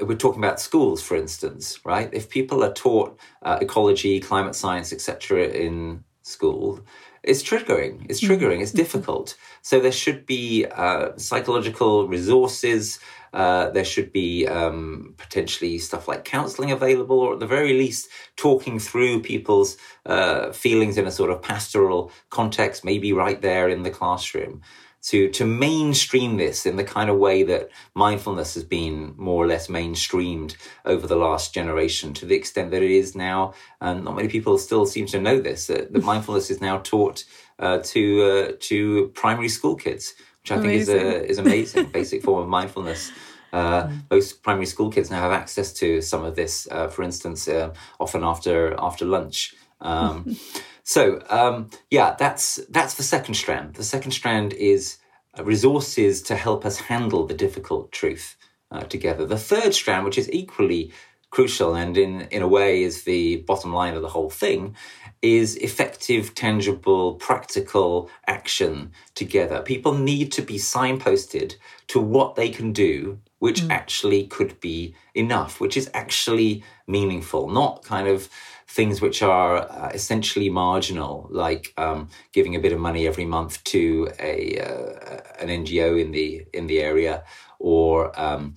we're talking about schools, for instance, right? If people are taught uh, ecology, climate science, etc., in school, it's triggering. It's triggering. It's difficult. So there should be uh, psychological resources. Uh, there should be um, potentially stuff like counseling available, or at the very least, talking through people's uh, feelings in a sort of pastoral context, maybe right there in the classroom to to mainstream this in the kind of way that mindfulness has been more or less mainstreamed over the last generation to the extent that it is now and not many people still seem to know this that, that mindfulness is now taught uh, to uh, to primary school kids which I amazing. think is a, is amazing basic form of mindfulness uh, mm. most primary school kids now have access to some of this uh, for instance uh, often after after lunch um, So um, yeah, that's that's the second strand. The second strand is resources to help us handle the difficult truth uh, together. The third strand, which is equally crucial and in in a way is the bottom line of the whole thing, is effective, tangible, practical action together. People need to be signposted to what they can do, which mm. actually could be enough, which is actually meaningful, not kind of things which are uh, essentially marginal, like um, giving a bit of money every month to a uh, an NGO in the in the area, or um,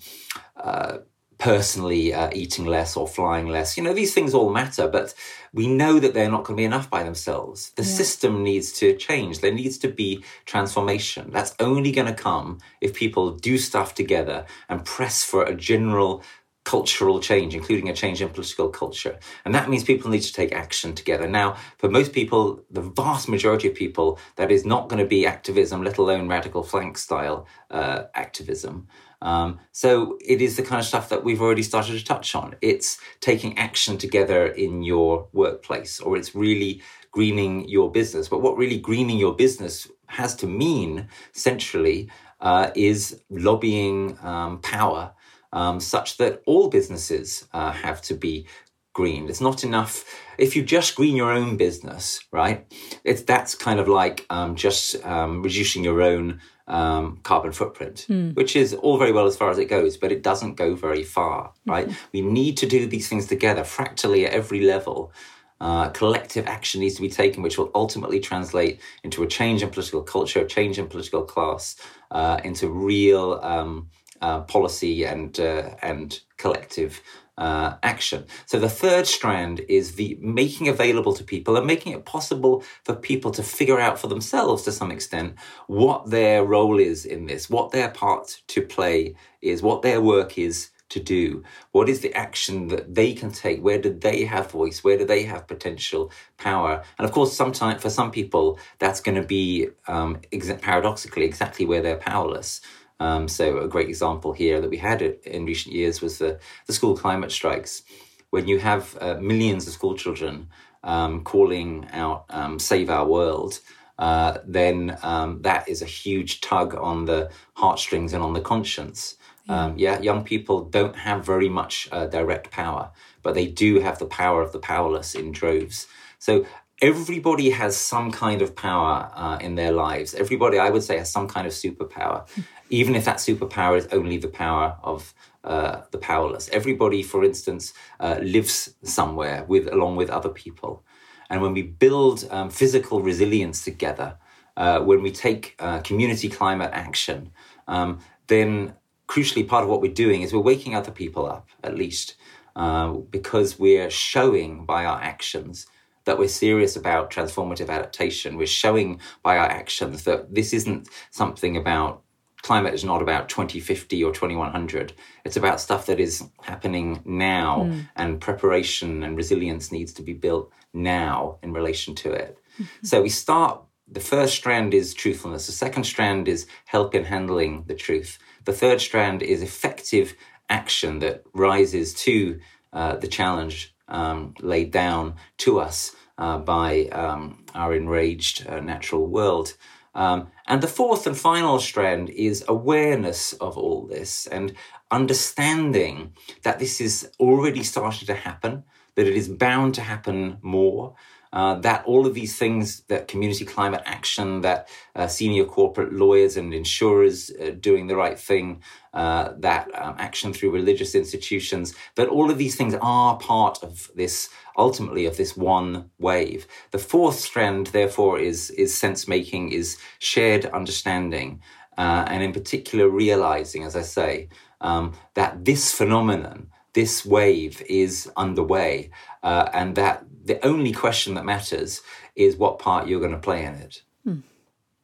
uh, personally uh, eating less or flying less. You know, these things all matter, but we know that they're not going to be enough by themselves. The yeah. system needs to change. There needs to be transformation. That's only going to come if people do stuff together and press for a general cultural change, including a change in political culture. And that means people need to take action together. Now, for most people, the vast majority of people, that is not going to be activism, let alone radical flank style uh, activism. Um, so it is the kind of stuff that we've already started to touch on. It's taking action together in your workplace, or it's really greening your business. But what really greening your business has to mean centrally uh, is lobbying um, power um, such that all businesses uh, have to be green. It's not enough if you just green your own business, right? It's that's kind of like um, just um, reducing your own um, carbon footprint, mm. which is all very well as far as it goes, but it doesn't go very far, right? Mm-hmm. We need to do these things together, fractally at every level. Uh, collective action needs to be taken, which will ultimately translate into a change in political culture, a change in political class, uh, into real um, uh, policy and uh, and collective uh, action. So the third strand is the making available to people and making it possible for people to figure out for themselves to some extent what their role is in this, what their part to play is, what their work is to do? What is the action that they can take? Where do they have voice? Where do they have potential power? And of course, sometimes for some people, that's going to be um, ex- paradoxically exactly where they're powerless. Um, so a great example here that we had in recent years was the, the school climate strikes. When you have uh, millions of school children um, calling out um, "Save Our World," uh, then um, that is a huge tug on the heartstrings and on the conscience. Yeah, um, yeah young people don't have very much uh, direct power, but they do have the power of the powerless in droves. So everybody has some kind of power uh, in their lives. Everybody, I would say, has some kind of superpower even if that superpower is only the power of uh, the powerless. Everybody, for instance, uh, lives somewhere with along with other people, and when we build um, physical resilience together, uh, when we take uh, community climate action, um, then crucially part of what we're doing is we're waking other people up at least uh, because we're showing by our actions that we're serious about transformative adaptation. We're showing by our actions that this isn't something about climate is not about 2050 or 2100. It's about stuff that is happening now, mm. and preparation and resilience needs to be built now in relation to it. Mm-hmm. So we start. The first strand is truthfulness. The second strand is help in handling the truth. The third strand is effective action that rises to uh, the challenge um, laid down to us uh, by um, our enraged uh, natural world. Um, and the fourth and final strand is awareness of all this and understanding that this is already starting to happen, that it is bound to happen more, uh, that all of these things, that community climate action, that uh, senior corporate lawyers and insurers uh, doing the right thing, uh, that um, action through religious institutions, that all of these things are part of this, ultimately, of this one wave. The fourth strand, therefore, is, is sense making, is shared understanding, uh, and in particular, realizing, as I say, um, that this phenomenon, this wave is underway, uh, and that the only question that matters is what part you're going to play in it. Mm.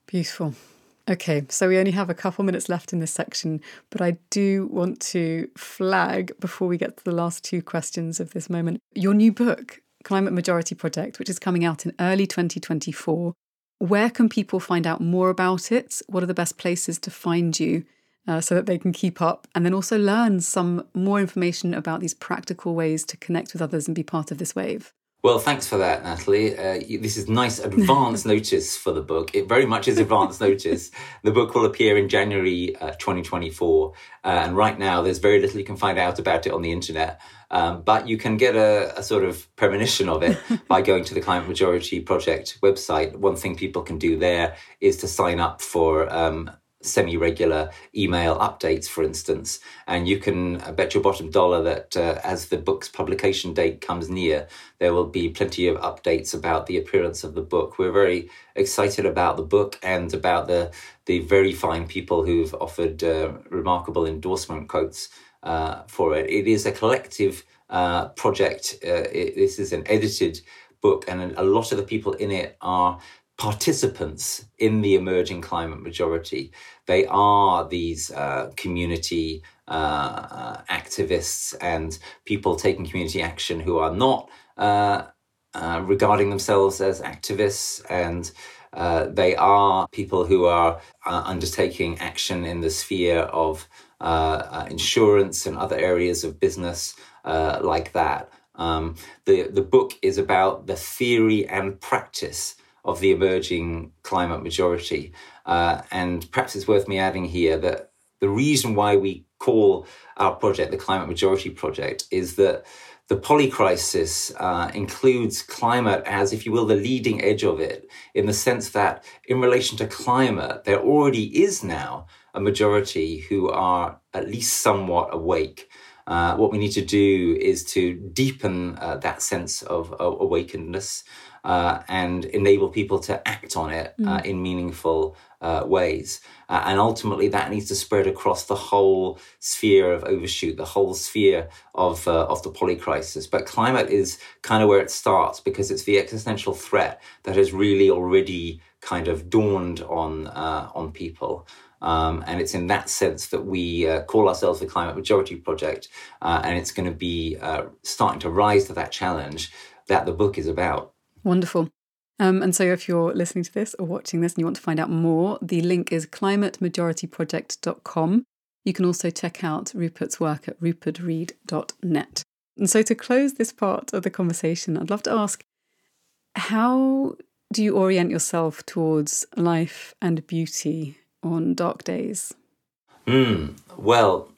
Beautiful. Okay, so we only have a couple minutes left in this section, but I do want to flag before we get to the last two questions of this moment your new book, Climate Majority Project, which is coming out in early 2024. Where can people find out more about it? What are the best places to find you uh, so that they can keep up and then also learn some more information about these practical ways to connect with others and be part of this wave? Well, thanks for that, Natalie. Uh, this is nice advance notice for the book. It very much is advance notice. The book will appear in January uh, 2024. Uh, and right now, there's very little you can find out about it on the internet. Um, but you can get a, a, sort of premonition of it by going to the Climate Majority Project website. One thing people can do there is to sign up for um, semi regular email updates, for instance. And you can bet your bottom dollar that uh, as the book's publication date comes near, there will be plenty of updates about the appearance of the book. We're very excited about the book and about the, the very fine people who've offered uh, remarkable endorsement quotes uh, for it. It is a collective uh, project. Uh, it, this is an edited book, and a lot of the people in it are participants in the emerging climate majority. They are these uh, community uh, uh, activists and people taking community action who are not uh, uh, regarding themselves as activists and they are people who are undertaking action in the sphere of insurance and other areas of business like that. Um, the, the book is about the theory and practice of the emerging climate majority. Uh, and perhaps it's worth me adding here that the reason why we call our project the Climate Majority Project is that the polycrisis uh, includes climate as, if you will, the leading edge of it, in the sense that in relation to climate, there already is now a majority who are at least somewhat awake. Uh, what we need to do is to deepen uh, that sense of awakenedness uh, and enable people to act on it uh, mm. in meaningful uh, ways. Uh, and ultimately, that needs to spread across the whole sphere of overshoot, the whole sphere of uh, of the polycrisis. But climate is kind of where it starts because it's the existential threat that has really already kind of dawned on uh, on people. Um, and it's in that sense that we uh, call ourselves the Climate Majority Project, uh, and it's going to be uh, starting to rise to that challenge that the book is about. Wonderful. Um, and so, if you're listening to this or watching this and you want to find out more, the link is climatemajorityproject.com. You can also check out Rupert's work at rupertread.net. And so, to close this part of the conversation, I'd love to ask how do you orient yourself towards life and beauty on dark days? Mm, well,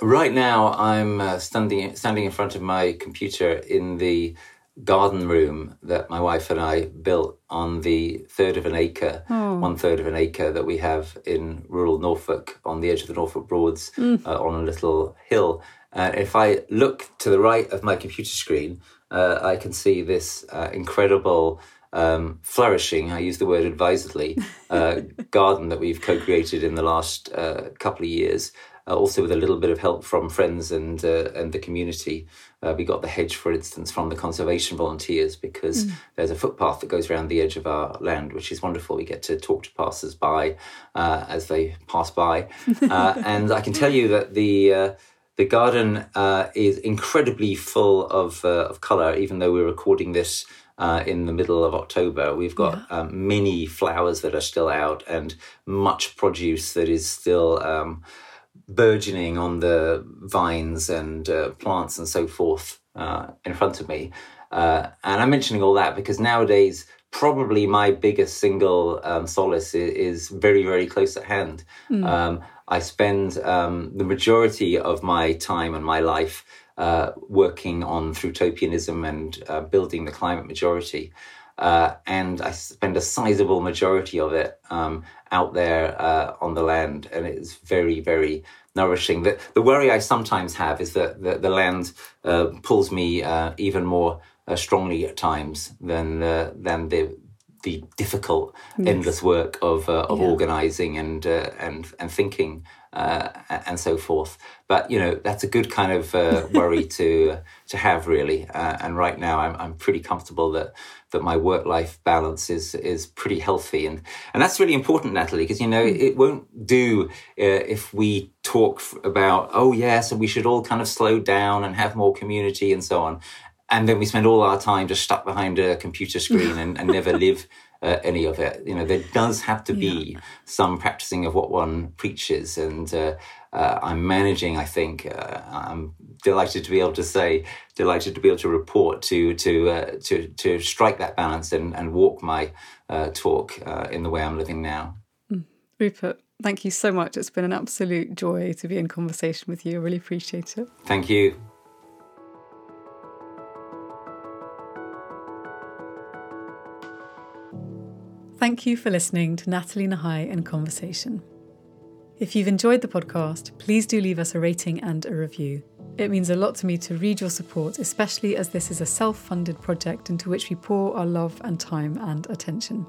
right now I'm uh, standing standing in front of my computer in the garden room that my wife and I built on the third of an acre, oh. one third of an acre that we have in rural Norfolk on the edge of the Norfolk Broads mm. uh, on a little hill. Uh, if I look to the right of my computer screen, uh, I can see this uh, incredible um, flourishing, I use the word advisedly, uh, garden that we've co created in the last uh, couple of years uh, also with a little bit of help from friends and uh, and the community. Uh, we got the hedge, for instance, from the conservation volunteers because mm. there's a footpath that goes around the edge of our land, which is wonderful. We get to talk to passers by uh, as they pass by, uh, and I can tell you that the uh, the garden is incredibly full of of color. Even though we're recording this. Uh, in the middle of October. We've got yeah. um, many flowers that are still out and much produce that is still um, burgeoning on the vines and uh, plants and so forth uh, in front of me. Uh, and I'm mentioning all that because nowadays, probably my biggest single um, solace is, is, very, very close at hand. Mm. Um, I spend um, the majority of my time and my life uh, working on Thrutopianism and uh, building the climate majority. Uh, and I spend a sizable majority of it um, out there uh, on the land, and it's very, very nourishing. The, the worry I sometimes have is that the, the land uh, pulls me uh, even more uh, strongly at times than than the the difficult, yes. endless work of uh, of yeah. organizing and uh, and and thinking uh, and so forth. But you know that's a good kind of uh, worry to to have really. Uh, and right now, I'm I'm pretty comfortable that that my work life balance is is pretty healthy, and and that's really important, Natalie, because you know mm. it won't do uh, if we talk about oh yes, and we should all kind of slow down and have more community and so on and then we spend all our time just stuck behind a computer screen and, and never live uh, any of it. You know, there does have to be yeah. some practicing of what one preaches, and uh, uh, I'm managing. I think uh, I'm delighted to be able to say, delighted to be able to report to to uh, to to strike that balance and, and walk my uh, talk in the way I'm living now. Mm. Rupert, thank you so much. It's been an absolute joy to be in conversation with you. I really appreciate it. Thank you. Thank you for listening to Natalie Nahai in Conversation. If you've enjoyed the podcast, please do leave us a rating and a review. It means a lot to me to read your support, especially as this is a self funded project into which we pour our love and time and attention.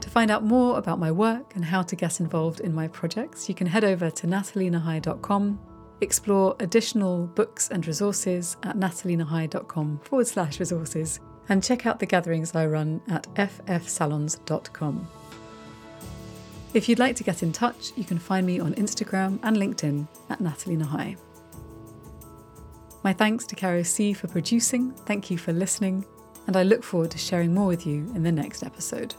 To find out more about my work and how to get involved in my projects, you can head over to natalienahai.com, explore additional books and resources at natalienahai.com forward slash resources and check out the gatherings I run at ffsalons.com. If you'd like to get in touch, you can find me on Instagram and LinkedIn at Natalie Nahai. My thanks to Caro C for producing, thank you for listening, and I look forward to sharing more with you in the next episode.